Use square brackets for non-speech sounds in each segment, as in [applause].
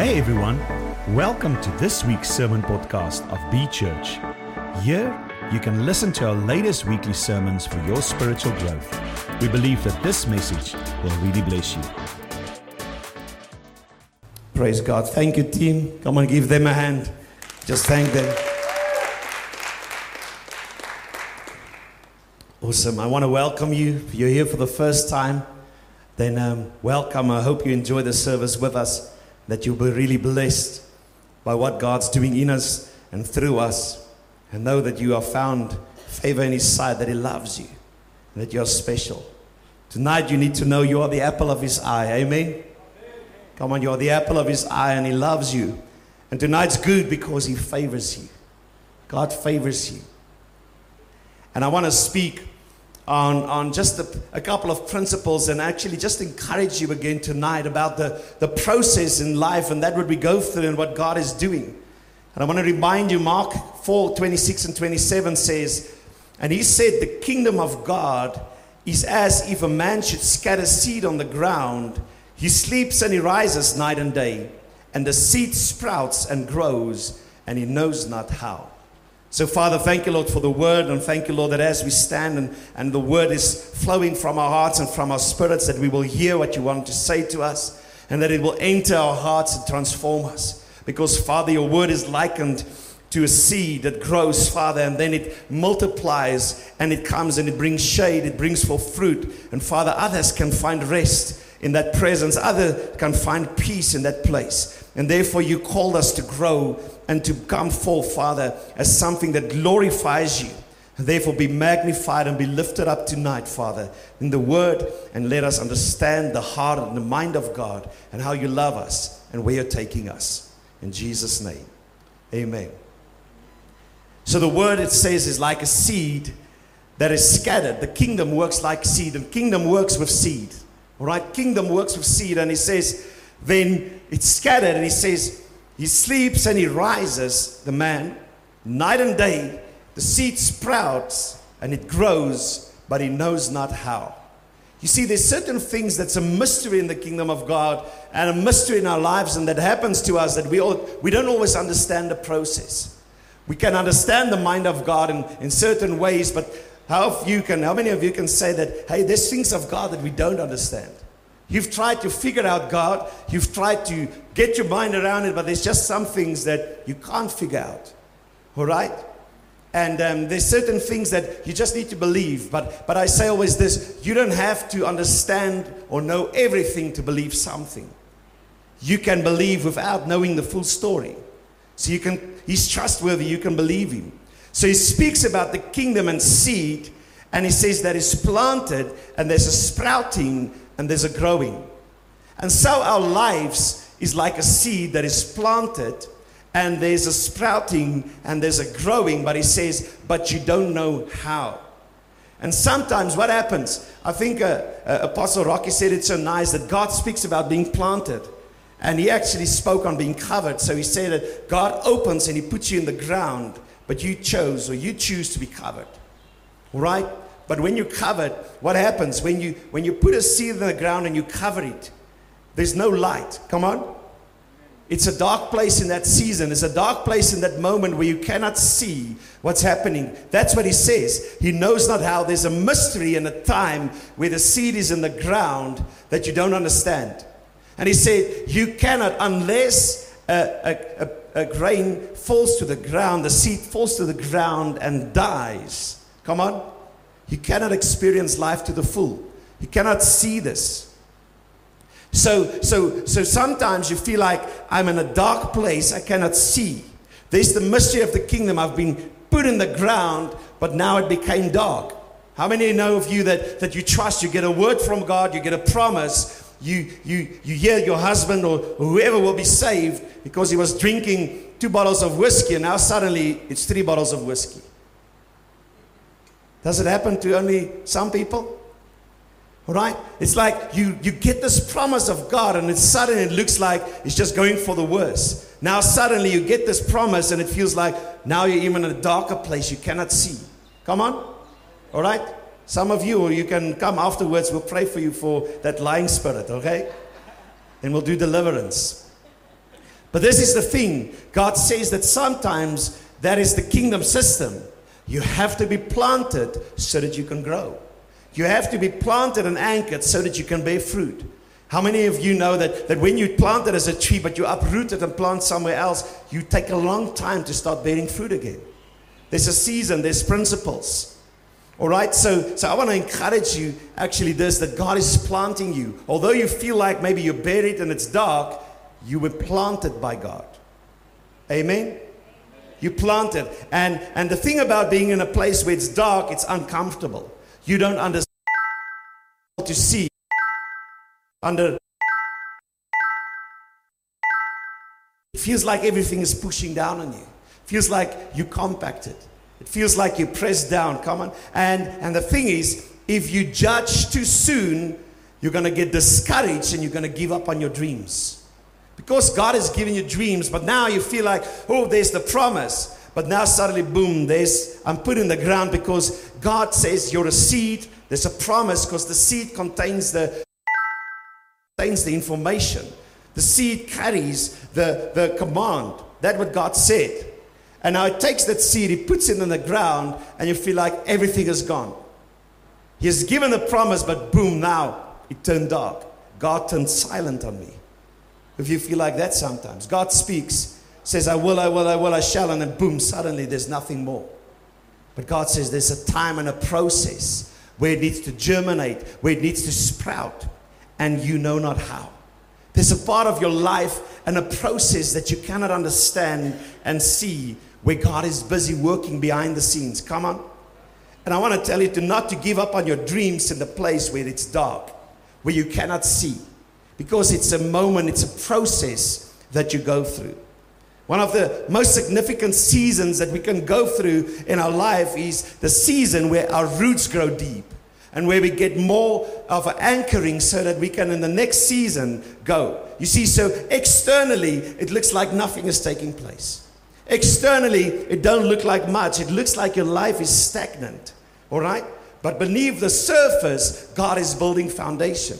Hey everyone, welcome to this week's sermon podcast of B Church. Here, you can listen to our latest weekly sermons for your spiritual growth. We believe that this message will really bless you. Praise God. Thank you, team. Come on, give them a hand. Just thank them. Awesome. I want to welcome you. If you're here for the first time, then um, welcome. I hope you enjoy the service with us, that you'll be really blessed by what God's doing in us and through us. And know that you are found favor in His sight, that He loves you, and that you're special. Tonight, you need to know you are the apple of His eye. Amen. Come on, you're the apple of His eye, and He loves you. And tonight's good because He favors you. God favors you. And I want to speak on, on just a, a, couple of principles and actually just encourage you again tonight about the, the process in life and that what we go through and what God is doing. And I want to remind you, Mark 4 26 and 27 says, And he said, The kingdom of God is as if a man should scatter seed on the ground. He sleeps and he rises night and day, and the seed sprouts and grows, and he knows not how. So, Father, thank you, Lord, for the word, and thank you, Lord, that as we stand and, and the word is flowing from our hearts and from our spirits, that we will hear what you want to say to us, and that it will enter our hearts and transform us. Because, Father, your word is likened to a seed that grows, Father, and then it multiplies and it comes and it brings shade, it brings forth fruit. And, Father, others can find rest in that presence, others can find peace in that place. And therefore, you called us to grow and to come forth, Father, as something that glorifies you. And therefore, be magnified and be lifted up tonight, Father, in the word, and let us understand the heart and the mind of God and how you love us and where you're taking us. In Jesus' name, amen. So, the word it says is like a seed that is scattered. The kingdom works like seed, and kingdom works with seed. Right, kingdom works with seed, and he says, then it's scattered, and he says, he sleeps and he rises, the man, night and day. The seed sprouts and it grows, but he knows not how. You see, there's certain things that's a mystery in the kingdom of God and a mystery in our lives, and that happens to us that we, all, we don't always understand the process. We can understand the mind of God in, in certain ways, but how you can, how many of you can say that, hey, there's things of God that we don't understand? You've tried to figure out God, you've tried to get your mind around it, but there's just some things that you can't figure out. All right? And um, there's certain things that you just need to believe. But, but I say always this you don't have to understand or know everything to believe something. You can believe without knowing the full story. So you can, he's trustworthy, you can believe him. So he speaks about the kingdom and seed, and he says that it's planted and there's a sprouting and there's a growing. And so our lives is like a seed that is planted and there's a sprouting and there's a growing, but he says, but you don't know how. And sometimes what happens, I think uh, uh, Apostle Rocky said it so nice that God speaks about being planted. And he actually spoke on being covered. So he said that God opens and he puts you in the ground, but you chose or you choose to be covered. Right? But when you cover it, what happens? When you, when you put a seed in the ground and you cover it, there's no light. Come on. It's a dark place in that season. It's a dark place in that moment where you cannot see what's happening. That's what he says. He knows not how. There's a mystery and a time where the seed is in the ground that you don't understand. And he said, You cannot, unless a, a, a, a grain falls to the ground, the seed falls to the ground and dies. Come on. He cannot experience life to the full. He cannot see this. So, so, so sometimes you feel like I'm in a dark place, I cannot see. There's the mystery of the kingdom. I've been put in the ground, but now it became dark. How many know of you that, that you trust? You get a word from God, you get a promise, you, you, you hear your husband or, whoever will be saved because he was drinking two bottles of whiskey, and now suddenly it's three bottles of whiskey. Does it happen to only some people? All right? It's like you, you get this promise of God, and it's suddenly it looks like it's just going for the worst. Now, suddenly you get this promise, and it feels like now you're even in a darker place you cannot see. Come on? All right? Some of you, you can come afterwards, we'll pray for you for that lying spirit, okay? And we'll do deliverance. But this is the thing God says that sometimes that is the kingdom system. You have to be planted so that you can grow. You have to be planted and anchored so that you can bear fruit. How many of you know that, that when you planted as a tree, but you uproot it and plant somewhere else, you take a long time to start bearing fruit again? There's a season, there's principles. All right, so, so I want to encourage you actually this that God is planting you. Although you feel like maybe you're buried and it's dark, you were planted by God. Amen? You planted. And, and the thing about being in a place where it's dark, it's uncomfortable. You don't understand to see under. It feels like everything is pushing down on you. It feels like you compacted. It feels like you pressed down. Come on. And, and the thing is, if you judge too soon, you're going to get discouraged and you're going to give up on your dreams. Because God has given you dreams, but now you feel like, oh, there's the promise. But now suddenly, boom, there's I'm put in the ground because God says you're a seed. There's a promise because the seed contains the contains the information. The seed carries the, the command. That's what God said. And now it takes that seed, he puts it in the ground, and you feel like everything is gone. He has given a promise, but boom, now it turned dark. God turned silent on me. If you feel like that sometimes, God speaks, says, I will, I will, I will, I shall, and then boom, suddenly there's nothing more. But God says there's a time and a process where it needs to germinate, where it needs to sprout, and you know not how. There's a part of your life and a process that you cannot understand and see where God is busy working behind the scenes. Come on. And I want to tell you to not to give up on your dreams in the place where it's dark, where you cannot see because it's a moment, it's a process that you go through. One of the most significant seasons that we can go through in our life is the season where our roots grow deep and where we get more of an anchoring so that we can in the next season go. You see, so externally it looks like nothing is taking place. Externally, it don't look like much. It looks like your life is stagnant. All right? But beneath the surface, God is building foundation.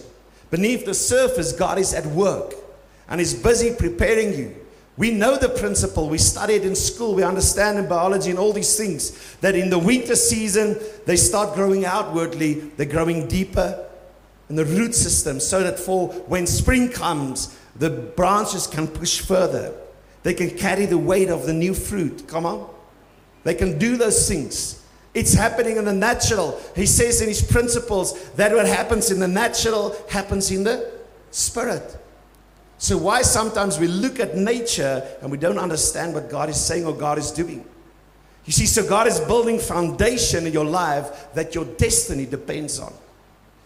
Beneath the surface, God is at work and is busy preparing you. We know the principle. We studied in school. We understand in biology and all these things that in the winter season, they start growing outwardly. They're growing deeper in the root system so that for when spring comes, the branches can push further. They can carry the weight of the new fruit. Come on. They can do those things. It's happening in the natural. He says in his principles that what happens in the natural happens in the spirit. So, why sometimes we look at nature and we don't understand what God is saying or God is doing? You see, so God is building foundation in your life that your destiny depends on.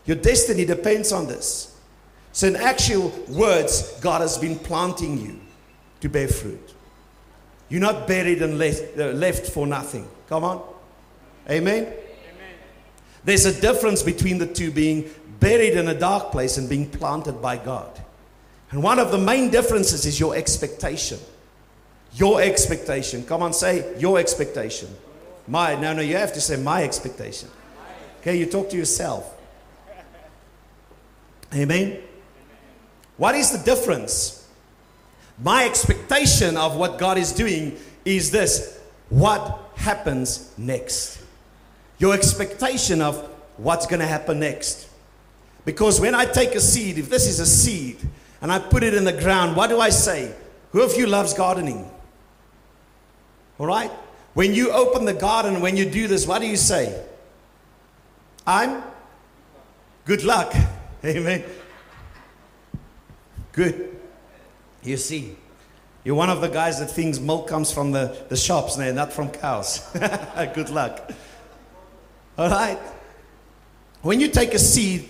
Your destiny depends on this. So, in actual words, God has been planting you to bear fruit. You're not buried and left, uh, left for nothing. Come on. Amen? Amen? There's a difference between the two being buried in a dark place and being planted by God. And one of the main differences is your expectation. Your expectation. Come on, say your expectation. My, no, no, you have to say my expectation. Okay, you talk to yourself. Amen? What is the difference? My expectation of what God is doing is this what happens next? your expectation of what's going to happen next. Because when I take a seed, if this is a seed, and I put it in the ground, what do I say? Who of you loves gardening? All right? When you open the garden, when you do this, what do you say? I'm good luck. [laughs] Amen. Good. You see, you're one of the guys that thinks milk comes from the, the shops, eh, not from cows. [laughs] good luck. All right? When you take a seed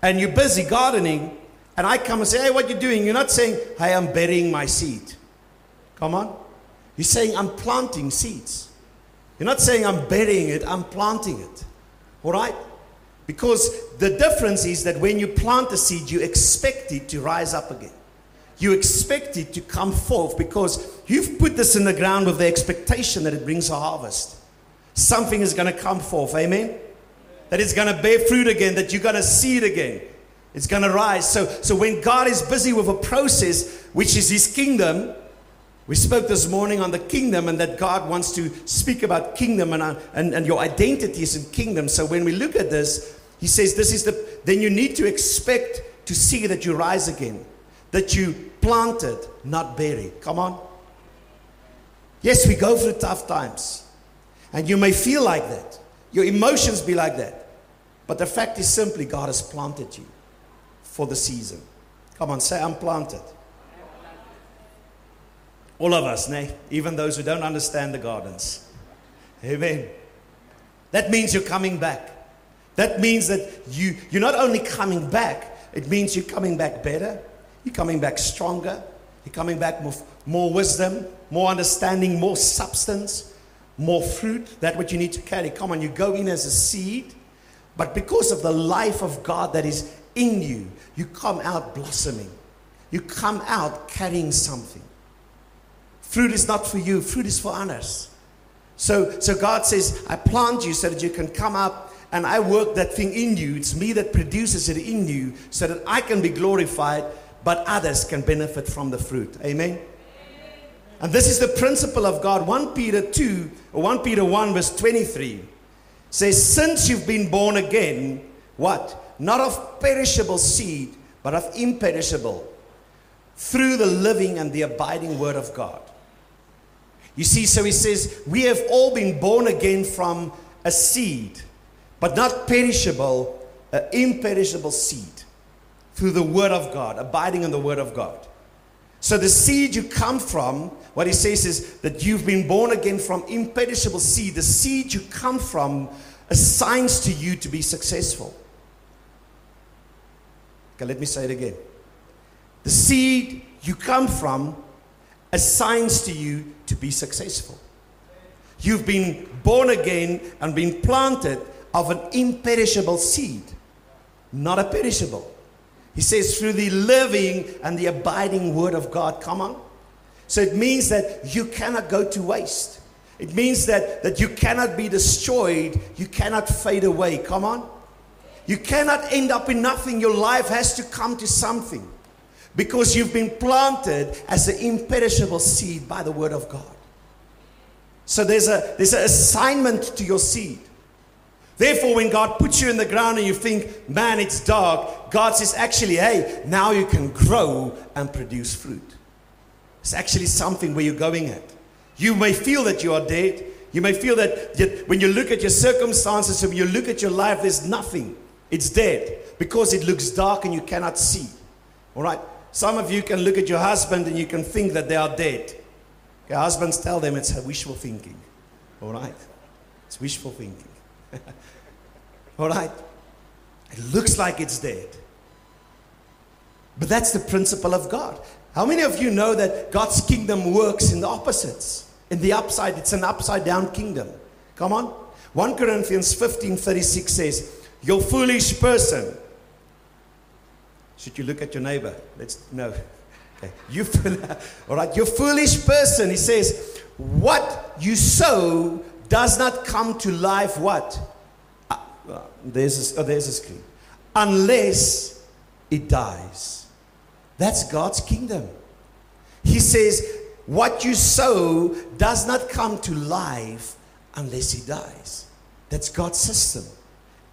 and you're busy gardening, and I come and say, hey, what you doing? You're not saying, hey, I'm burying my seed. Come on. You're saying, I'm planting seeds. You're not saying I'm burying it, I'm planting it. All right? Because the difference is that when you plant a seed, you expect it to rise up again. You expect it to come forth because you've put this in the ground with the expectation that it brings a harvest something is going to come forth. Amen? That it's going to bear fruit again, that you're going to see it again. It's going to rise. So, so when God is busy with a process, which is His kingdom, We spoke this morning on the kingdom and that God wants to speak about kingdom and, and, and your identity is in kingdom. So when we look at this, he says this is the, then you need to expect to see that you rise again, that you planted, not buried. Come on. Yes, we go through tough times and you may feel like that. Your emotions be like that. But the fact is simply God has planted you for the season. Come on, say, I'm planted. All of us, nay, even those who don't understand the gardens. Amen. That means you're coming back. That means that you, you're not only coming back, it means you're coming back better, you're coming back stronger, you're coming back with more wisdom, more understanding, more substance, more fruit. That what you need to carry. Come on, you go in as a seed, but because of the life of God that is in you, you come out blossoming. You come out carrying something. Fruit is not for you, fruit is for others. So, so God says, I plant you so that you can come up and I work that thing in you. It's me that produces it in you so that I can be glorified, but others can benefit from the fruit. Amen? And this is the principle of God. 1 Peter 2, or 1 Peter 1, verse 23 says, Since you've been born again, what? Not of perishable seed, but of imperishable, through the living and the abiding word of God. You see, so he says, we have all been born again from a seed, but not perishable, uh, imperishable seed through the word of God, abiding in the word of God. So the seed you come from, what he says is that you've been born again from imperishable seed. The seed you come from assigns to you to be successful. Okay, let me say it again. The seed you come from assigns to you to be successful. You've been born again and been planted of an imperishable seed, not a perishable. He says, through the living and the abiding word of God. Come on. So it means that you cannot go to waste. It means that, that you cannot be destroyed. You cannot fade away. Come on. You cannot end up in nothing. Your life has to come to something because you've been planted as an imperishable seed by the word of God. So there's a there's an assignment to your seed. Therefore, when God puts you in the ground and you think, man, it's dark, God says, actually, hey, now you can grow and produce fruit. It's actually something where you're going at. You may feel that you are dead. You may feel that when you look at your circumstances, when you look at your life, there's nothing. It's dead because it looks dark and you cannot see. All right? Some of you can look at your husband and you can think that they are dead. Your husbands tell them it's wishful thinking. All right? It's wishful thinking. [laughs] All right? It looks like it's dead. But that's the principle of God. How many of you know that God's kingdom works in the opposites? In the upside, it's an upside down kingdom. Come on. 1 Corinthians 15 36 says, You foolish person. Should you look at your neighbor? Let's no. [laughs] Okay. You [laughs] all right, you foolish person. He says, what you sow does not come to life what? Uh, there's a, oh, there's a screen. Unless it dies. That's God's kingdom. He says, what you sow does not come to life unless he dies. That's God's system.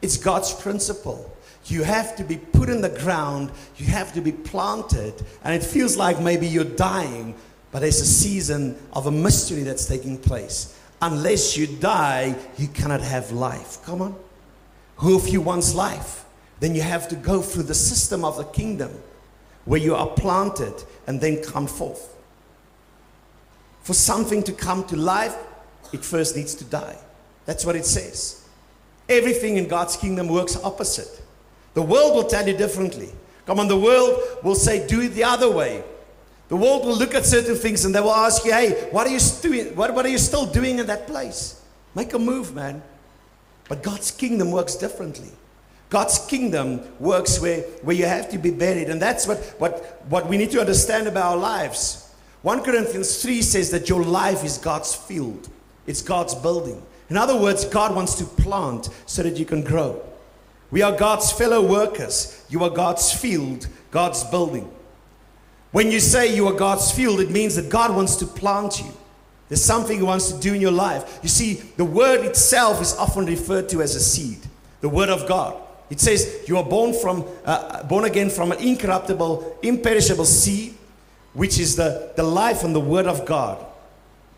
It's God's principle. You have to be put in the ground, you have to be planted, and it feels like maybe you're dying, but there's a season of a mystery that's taking place. Unless you die, you cannot have life. Come on. Who, if you wants life, then you have to go through the system of the kingdom where you are planted and then come forth. For something to come to life, it first needs to die. That's what it says. Everything in God's kingdom works opposite. The world will tell you differently. Come on, the world will say, do it the other way. The world will look at certain things and they will ask you, hey, what are you doing? What, what are you still doing in that place? Make a move, man. But God's kingdom works differently. God's kingdom works where, where you have to be buried. And that's what, what, what we need to understand about our lives. 1 Corinthians 3 says that your life is God's field, it's God's building. In other words, God wants to plant so that you can grow. We are God's fellow workers. You are God's field, God's building. When you say you are God's field, it means that God wants to plant you. There's something He wants to do in your life. You see, the word itself is often referred to as a seed, the word of God. It says you are born from uh, born again from an incorruptible, imperishable seed, which is the, the life and the word of God.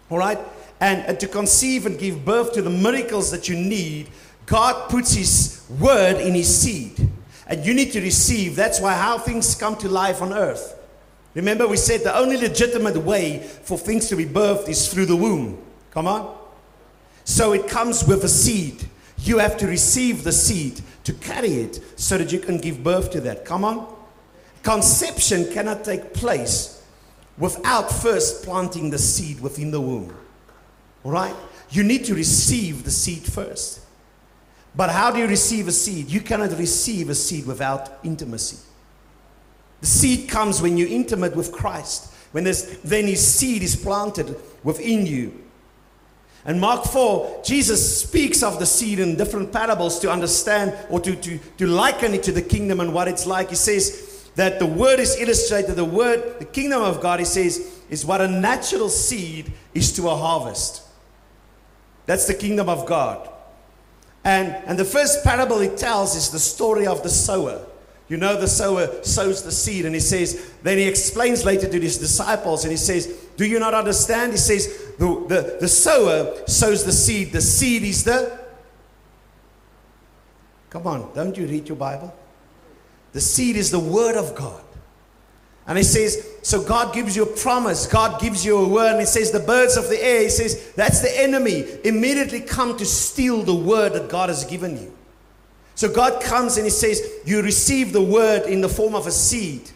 All right? And, and to conceive and give birth to the miracles that you need, God puts His word in His seed. And you need to receive. That's why how things come to life on earth. Remember, we said the only legitimate way for things to be birthed is through the womb. Come on? So it comes with a seed. You have to receive the seed to carry it so that you can give birth to that. Come on? Conception cannot take place without first planting the seed within the womb. All right? You need to receive the seed first. But how do you receive a seed? You cannot receive a seed without intimacy. The seed comes when you're intimate with Christ. When there's, then his seed is planted within you. And Mark 4, Jesus speaks of the seed in different parables to understand or to, to, to liken it to the kingdom and what it's like. He says that the word is illustrated, the word, the kingdom of God, he says, is what a natural seed is to a harvest. That's the kingdom of God. And, and the first parable he tells is the story of the sower. You know, the sower sows the seed, and he says, then he explains later to his disciples, and he says, Do you not understand? He says, The, the, the sower sows the seed. The seed is the. Come on, don't you read your Bible? The seed is the word of God. And he says, so God gives you a promise, God gives you a word, and he says, the birds of the air, he says, that's the enemy, immediately come to steal the word that God has given you. So God comes and He says, You receive the word in the form of a seed.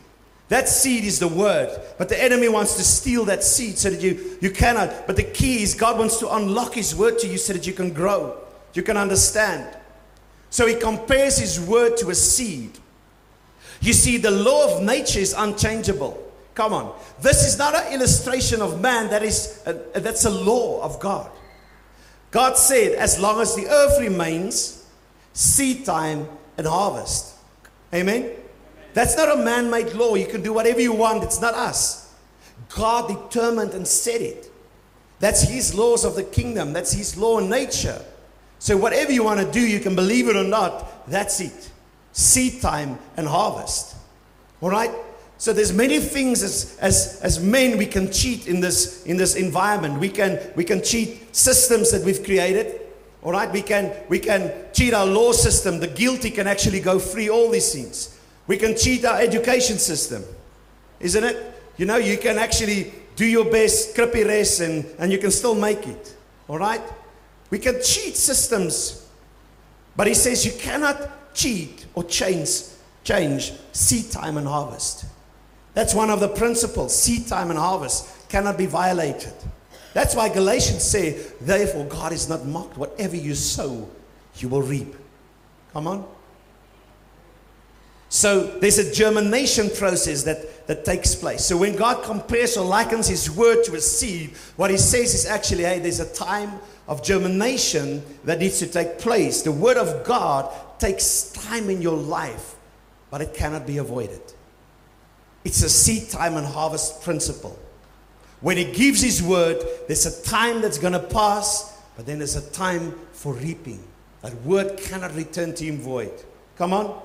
That seed is the word. But the enemy wants to steal that seed so that you, you cannot. But the key is God wants to unlock His word to you so that you can grow, you can understand. So He compares His word to a seed. You see, the law of nature is unchangeable. Come on. This is not an illustration of man, that is a, that's a law of God. God said, as long as the earth remains, seed time, and harvest. Amen? Amen? That's not a man made law. You can do whatever you want. It's not us. God determined and said it. That's His laws of the kingdom. That's His law in nature. So, whatever you want to do, you can believe it or not, that's it. Seed time and harvest. All right? So there's many things as, as, as men we can cheat in this, in this environment. We can, we can cheat systems that we've created. All right, we can, we can cheat our law system. The guilty can actually go free, all these things. We can cheat our education system, isn't it? You know, you can actually do your best, crippy race, and, and you can still make it. All right? We can cheat systems. But he says you cannot cheat or change, change seed time and harvest. That's one of the principles. Seed time and harvest cannot be violated. That's why Galatians say, therefore, God is not mocked. Whatever you sow, you will reap. Come on. So there's a germination process that, that takes place. So when God compares or likens his word to a seed, what he says is actually, hey, there's a time of germination that needs to take place. The word of God takes time in your life, but it cannot be avoided. It's a seed time and harvest principle. When He gives His word, there's a time that's going to pass, but then there's a time for reaping. That word cannot return to Him void. Come on.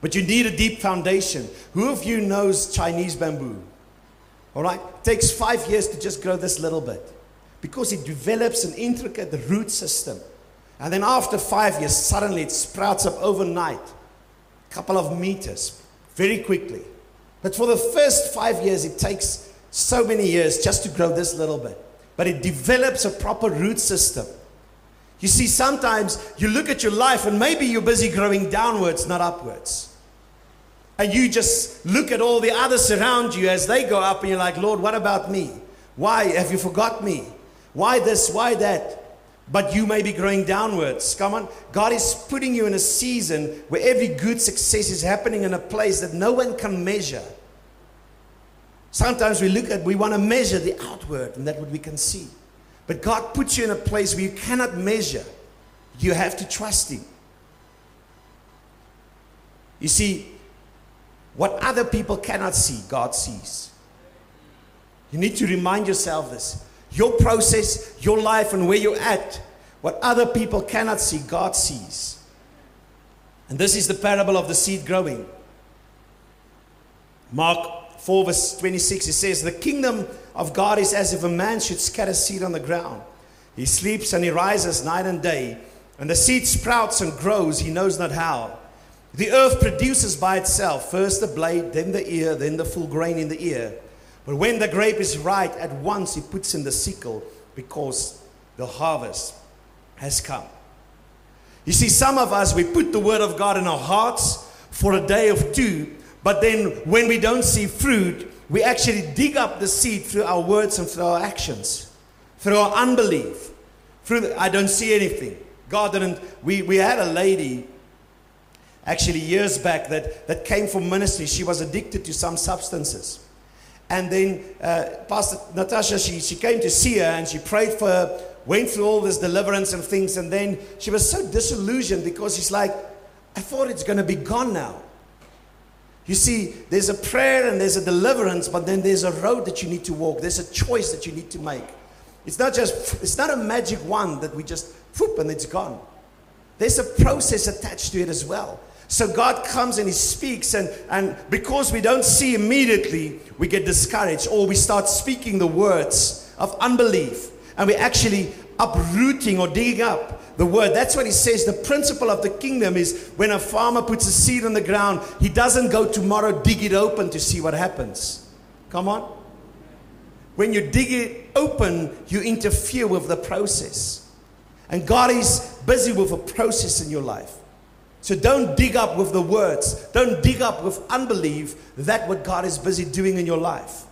But you need a deep foundation. Who of you knows Chinese bamboo? All right? Takes five years to just grow this little bit because it develops an intricate root system. And then after five years, suddenly it sprouts up overnight, a couple of meters, very quickly. But for the first five years, it takes so many years just to grow this little bit. But it develops a proper root system. You see, sometimes you look at your life and maybe you're busy growing downwards, not upwards. And you just look at all the others around you as they go up, and you're like, Lord, what about me? Why have you forgot me? Why this? Why that? But you may be growing downwards. Come on. God is putting you in a season where every good success is happening in a place that no one can measure. Sometimes we look at, we want to measure the outward, and that what we can see. But God puts you in a place where you cannot measure. You have to trust Him. You see, What other people cannot see, God sees. You need to remind yourself this. Your process, your life, and where you're at, what other people cannot see, God sees. And this is the parable of the seed growing. Mark 4, verse 26, it says, The kingdom of God is as if a man should scatter seed on the ground. He sleeps and he rises night and day, and the seed sprouts and grows, he knows not how. The earth produces by itself first the blade, then the ear, then the full grain in the ear. But when the grape is ripe, at once he puts in the sickle because the harvest has come. You see, some of us, we put the word of God in our hearts for a day or two, but then when we don't see fruit, we actually dig up the seed through our words and through our actions, through our unbelief. Through the, I don't see anything. God didn't. We, we had a lady actually years back that, that came from ministry. She was addicted to some substances. And then uh, Pastor Natasha, she, she came to see her and she prayed for her, went through all this deliverance and things. And then she was so disillusioned because she's like, I thought it's going to be gone now. You see, there's a prayer and there's a deliverance, but then there's a road that you need to walk. There's a choice that you need to make. It's not just, it's not a magic wand that we just, whoop, and it's gone. There's a process attached to it as well. So God comes and He speaks, and, and because we don't see immediately, we get discouraged, or we start speaking the words of unbelief, and we're actually uprooting or digging up the word. That's what he says. The principle of the kingdom is when a farmer puts a seed on the ground, he doesn't go tomorrow dig it open to see what happens. Come on. When you dig it open, you interfere with the process. And God is busy with a process in your life. So don't dig up with the words. Don't dig up with unbelief that what God is busy doing in your life.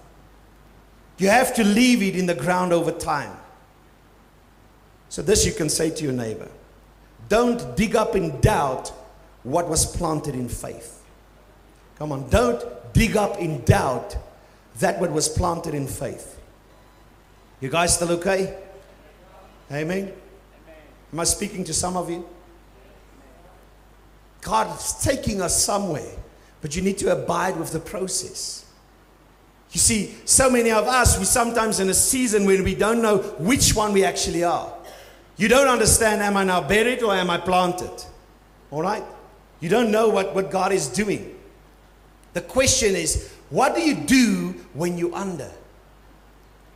You have to leave it in the ground over time. So this you can say to your neighbor. Don't dig up in doubt what was planted in faith. Come on, don't dig up in doubt that what was planted in faith. You guys still okay? Amen. Am I speaking to some of you? God is taking us somewhere, but you need to abide with the process. You see, so many of us, we sometimes in a season when we don't know which one we actually are. You don't understand, am I now buried or am I planted? All right? You don't know what, what God is doing. The question is, what do you do when you're under?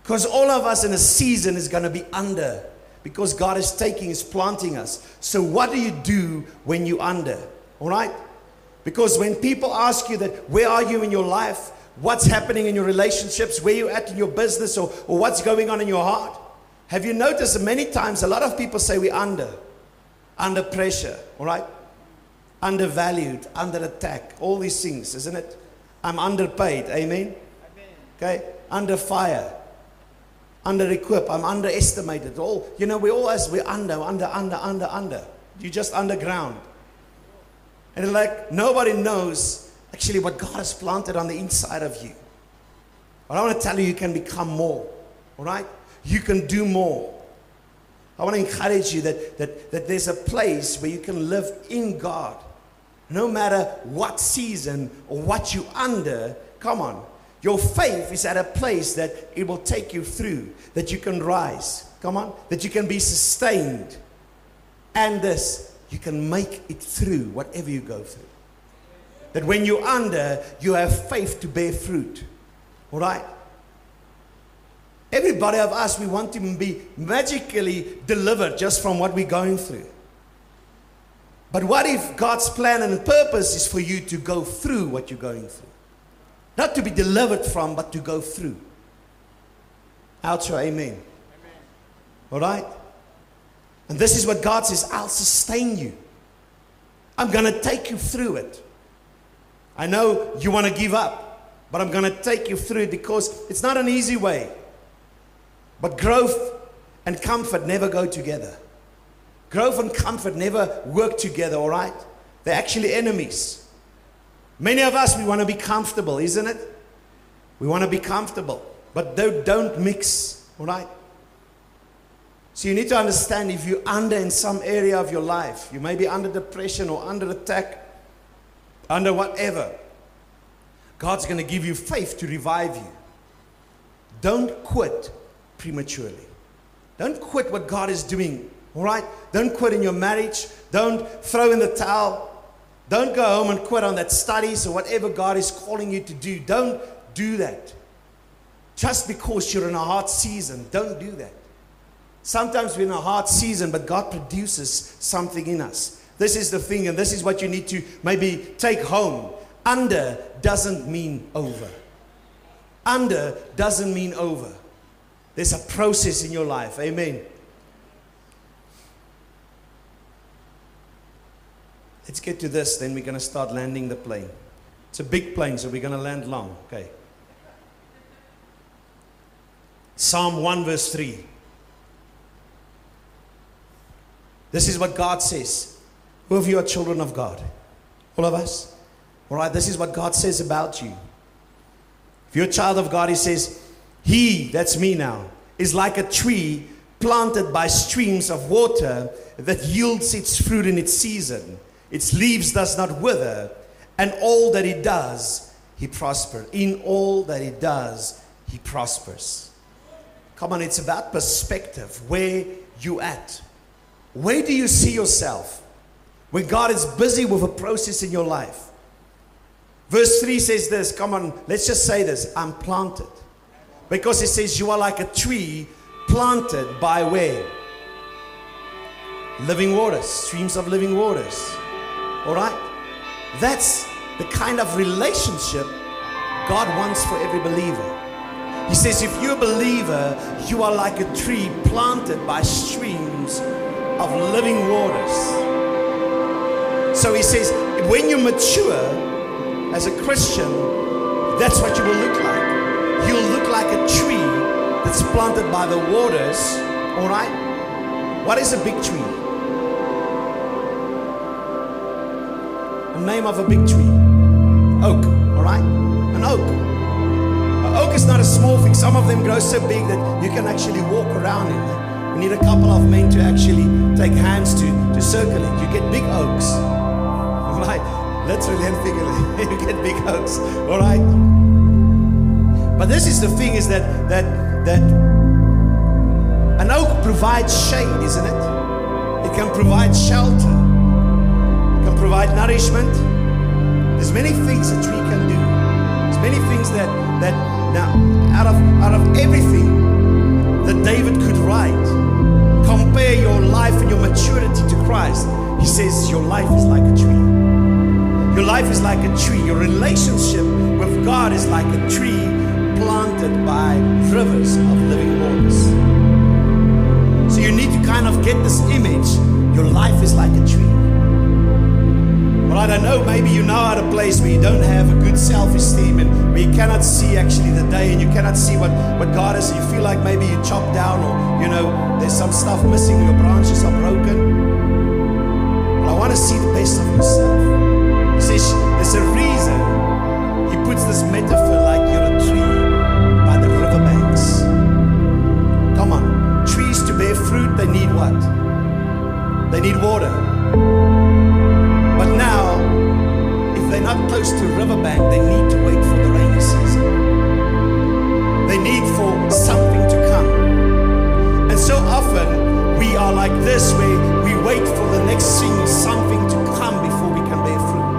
Because all of us in a season is going to be under because God is taking, is planting us. So, what do you do when you're under? All right? Because when people ask you that, where are you in your life? What's happening in your relationships? Where you at in your business? Or, or what's going on in your heart? Have you noticed many times a lot of people say we're under, under pressure, all right? Undervalued, under attack, all these things, isn't it? I'm underpaid, amen? Okay? Under fire, under equipped, I'm underestimated. All you know, we always we're under, under, under, under, under. You're just underground. And like nobody knows actually what God has planted on the inside of you. But I want to tell you, you can become more. All right? You can do more. I want to encourage you that, that, that there's a place where you can live in God. No matter what season or what you're under, come on. Your faith is at a place that it will take you through, that you can rise. Come on. That you can be sustained. And this, you can make it through whatever you go through. That when you're under, you have faith to bear fruit. All right? Everybody of us, we want to be magically delivered just from what we're going through. But what if God's plan and purpose is for you to go through what you're going through? Not to be delivered from, but to go through. Outro, amen. amen. All right? And this is what God says I'll sustain you. I'm going to take you through it. I know you want to give up, but I'm going to take you through it because it's not an easy way. But growth and comfort never go together. Growth and comfort never work together, all right? They're actually enemies. Many of us, we want to be comfortable, isn't it? We want to be comfortable, but don't mix, all right? So you need to understand if you're under in some area of your life, you may be under depression or under attack, under whatever. God's going to give you faith to revive you. Don't quit prematurely. Don't quit what God is doing, all right? Don't quit in your marriage. Don't throw in the towel. Don't go home and quit on that studies or whatever God is calling you to do. Don't do that. Just because you're in a hard season, don't do that. Sometimes we're in a hard season, but God produces something in us. This is the thing, and this is what you need to maybe take home. Under doesn't mean over. Under doesn't mean over. There's a process in your life. Amen. Let's get to this, then we're going to start landing the plane. It's a big plane, so we're going to land long. Okay. Psalm 1, verse 3. This is what God says. Who of you are children of God? All of us? All right, this is what God says about you. If you're a child of God, He says, He, that's me now, is like a tree planted by streams of water that yields its fruit in its season. Its leaves does not wither, and all that He does, He prospers. In all that He does, He prospers. Come on, it's about perspective. Where you at? Where do you see yourself when God is busy with a process in your life? Verse 3 says this, come on, let's just say this I'm planted. Because it says, You are like a tree planted by where? Living waters, streams of living waters. All right? That's the kind of relationship God wants for every believer. He says, if you're a believer, you are like a tree planted by streams of living waters. So he says, when you mature as a Christian, that's what you will look like. You'll look like a tree that's planted by the waters. All right? What is a big tree? The name of a big tree. Oak. All right? An oak An oak is not a small thing. Some of them grow so big that you can actually walk around in them. We need a couple of men to actually take hands to, to circle it. You get big oaks. All right? Literally and figuratively. [laughs] you get big oaks. All right? But this is the thing is that that that an oak provides shade, isn't it? It can provide shelter. It can provide nourishment. There's many things a tree can do. There's many things that that now, out of, out of everything that David could write, compare your life and your maturity to Christ. He says, Your life is like a tree. Your life is like a tree. Your relationship with God is like a tree planted by rivers of living waters. So you need to kind of get this image. Your life is like a tree. Well, I don't know, maybe you're now at a place where you don't have a good self esteem and where you cannot see actually the day and you cannot see what, what God is. You feel like maybe you chopped down or, you know, there's some stuff missing, your branches are broken. But I want to see the best of yourself. He says, there's a reason he puts this metaphor need water. But now, if they're not close to riverbank, they need to wait for the rainy season. They need for something to come. And so often we are like this, where we wait for the next thing, something to come before we can bear fruit.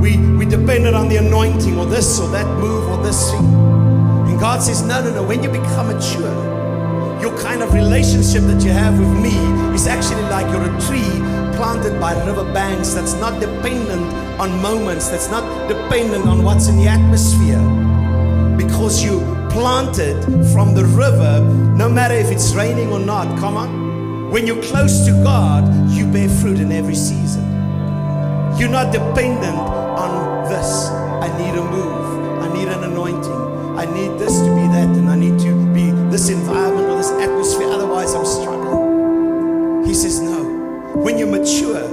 We we depended on the anointing or this or that move or this thing. And God says, No, no, no, when you become mature, your kind of relationship that you have with me is actually like you're a tree planted by river banks that's not dependent on moments, that's not dependent on what's in the atmosphere. Because you planted from the river, no matter if it's raining or not, come on. When you're close to God, you bear fruit in every season. You're not dependent on this. I need a move. I need an anointing. I need this to be that, and I need to be this environment this atmosphere. Otherwise, I'm struggling. He says, No. When you mature,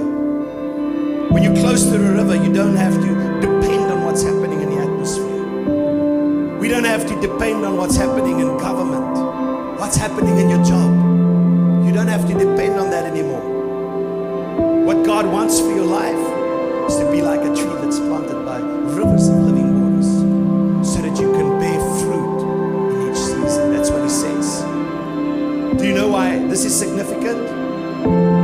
when you're close to the river, you don't have to depend on what's happening in the atmosphere. We don't have to depend on what's happening in government, what's happening in your job. You don't have to depend on that anymore. What God wants for your life is to be like a tree that's planted by rivers of living this is significant?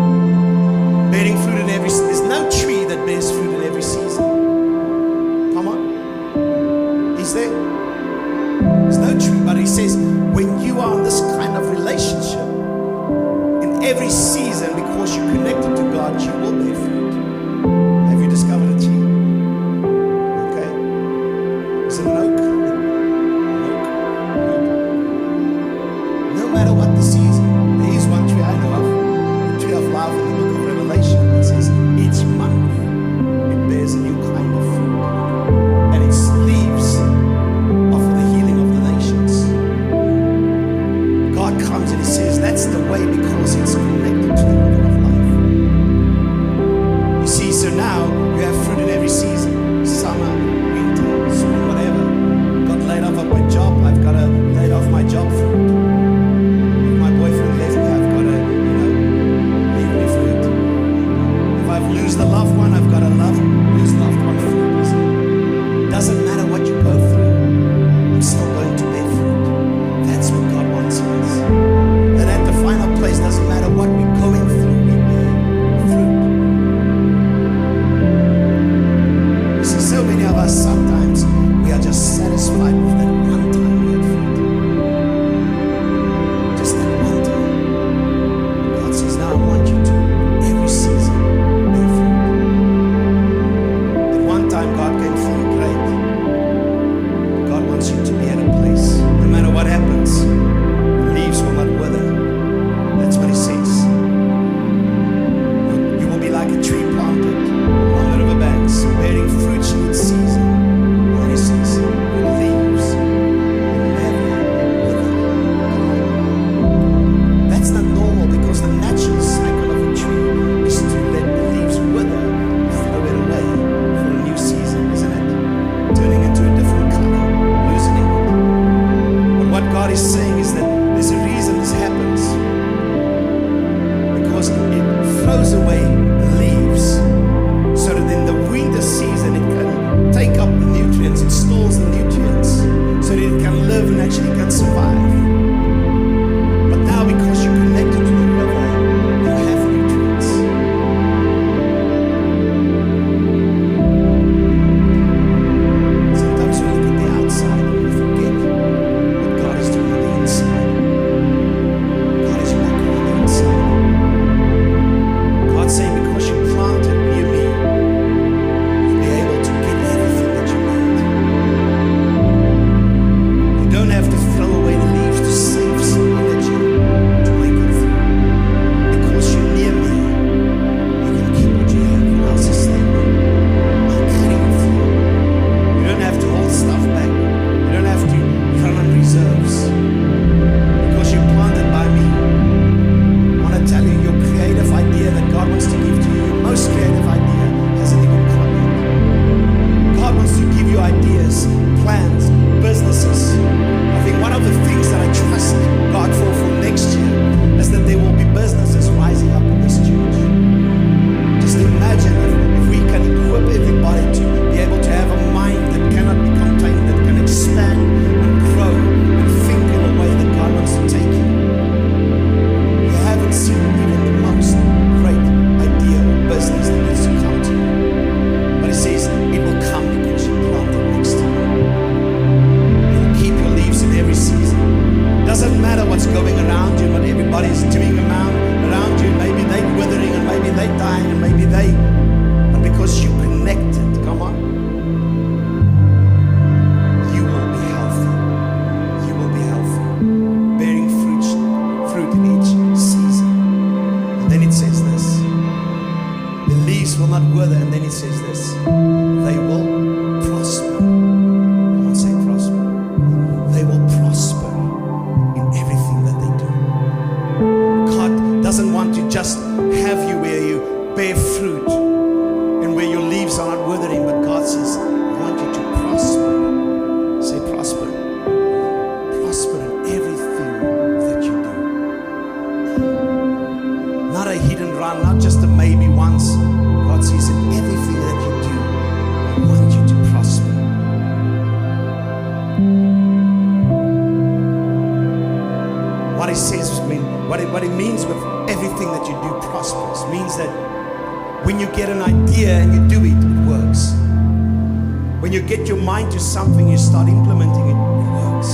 something, you start implementing it, it works.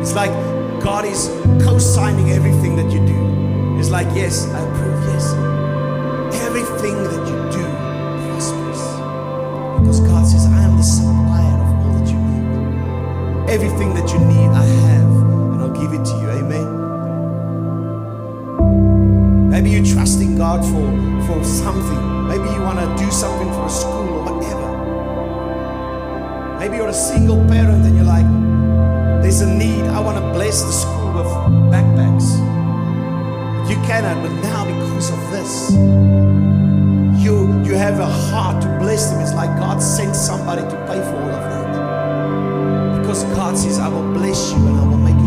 It's like God is co signing everything that you do. It's like, yes, I approve, yes. Everything that you do prospers. Because God says, I am the supplier of all that you need. Everything that you need, I have, and I'll give it to you. Amen. Maybe you're trusting God for, for something. Maybe you want to do something for a school Maybe you're a single parent and you're like, there's a need. I want to bless the school with backpacks. You cannot, but now because of this, you you have a heart to bless them. It's like God sent somebody to pay for all of that. Because God says, I will bless you and I will make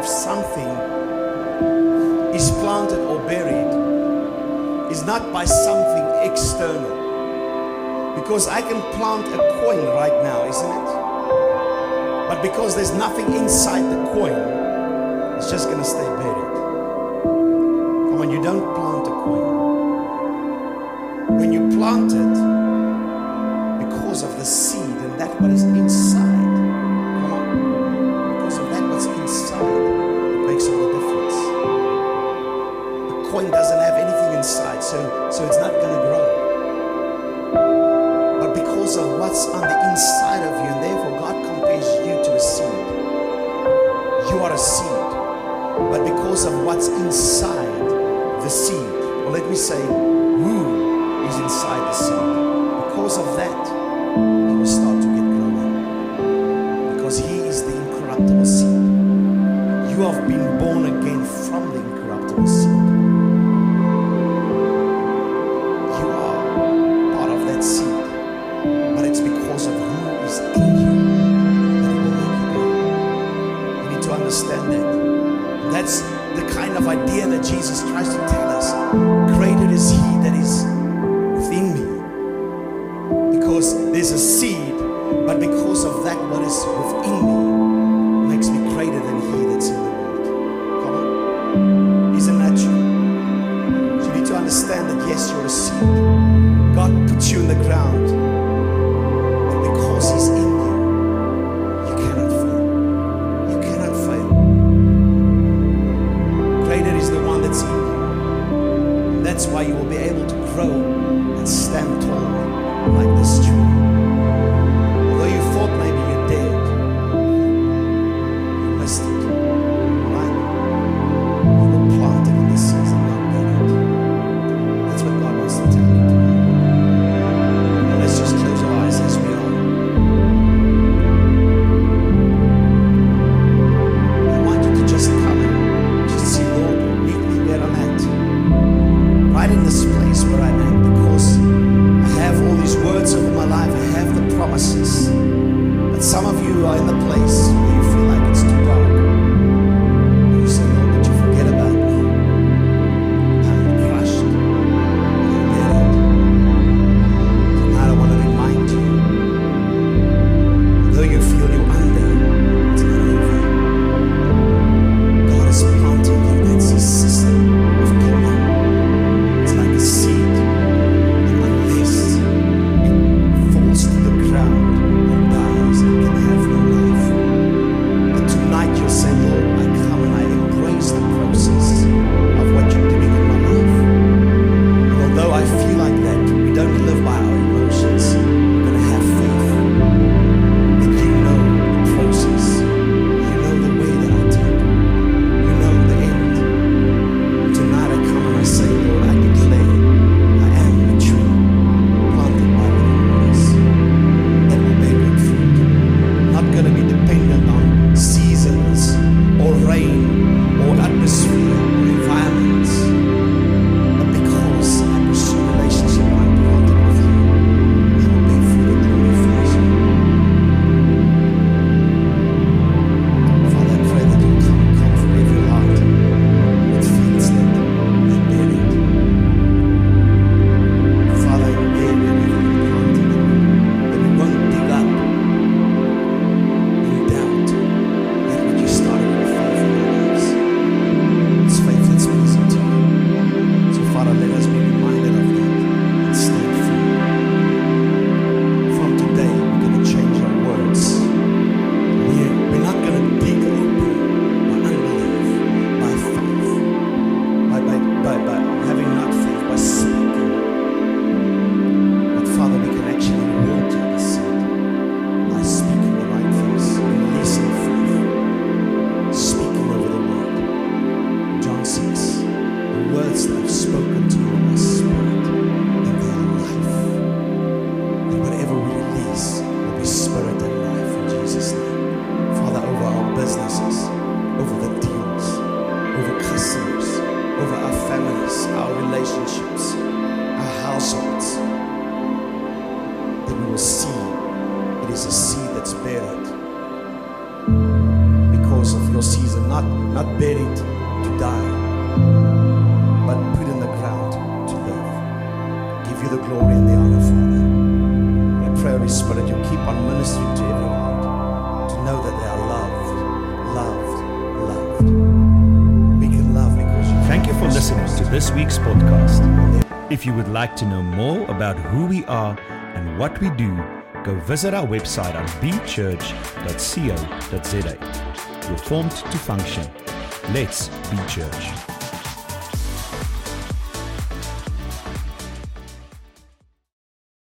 if something is planted or buried is not by something external. Because I can plant a coin right now, isn't it? But because there's nothing inside the coin, it's just going to stay buried. And when you don't plant a coin, when you plant it, seed, but because of that, what is within me makes me greater than he that's in the world. Come on. Isn't that true? You need to understand that yes, you're a seed. God put you in the ground. like to know more about who we are and what we do, go visit our website at bechurch.co.za. You're formed to function. Let's be church.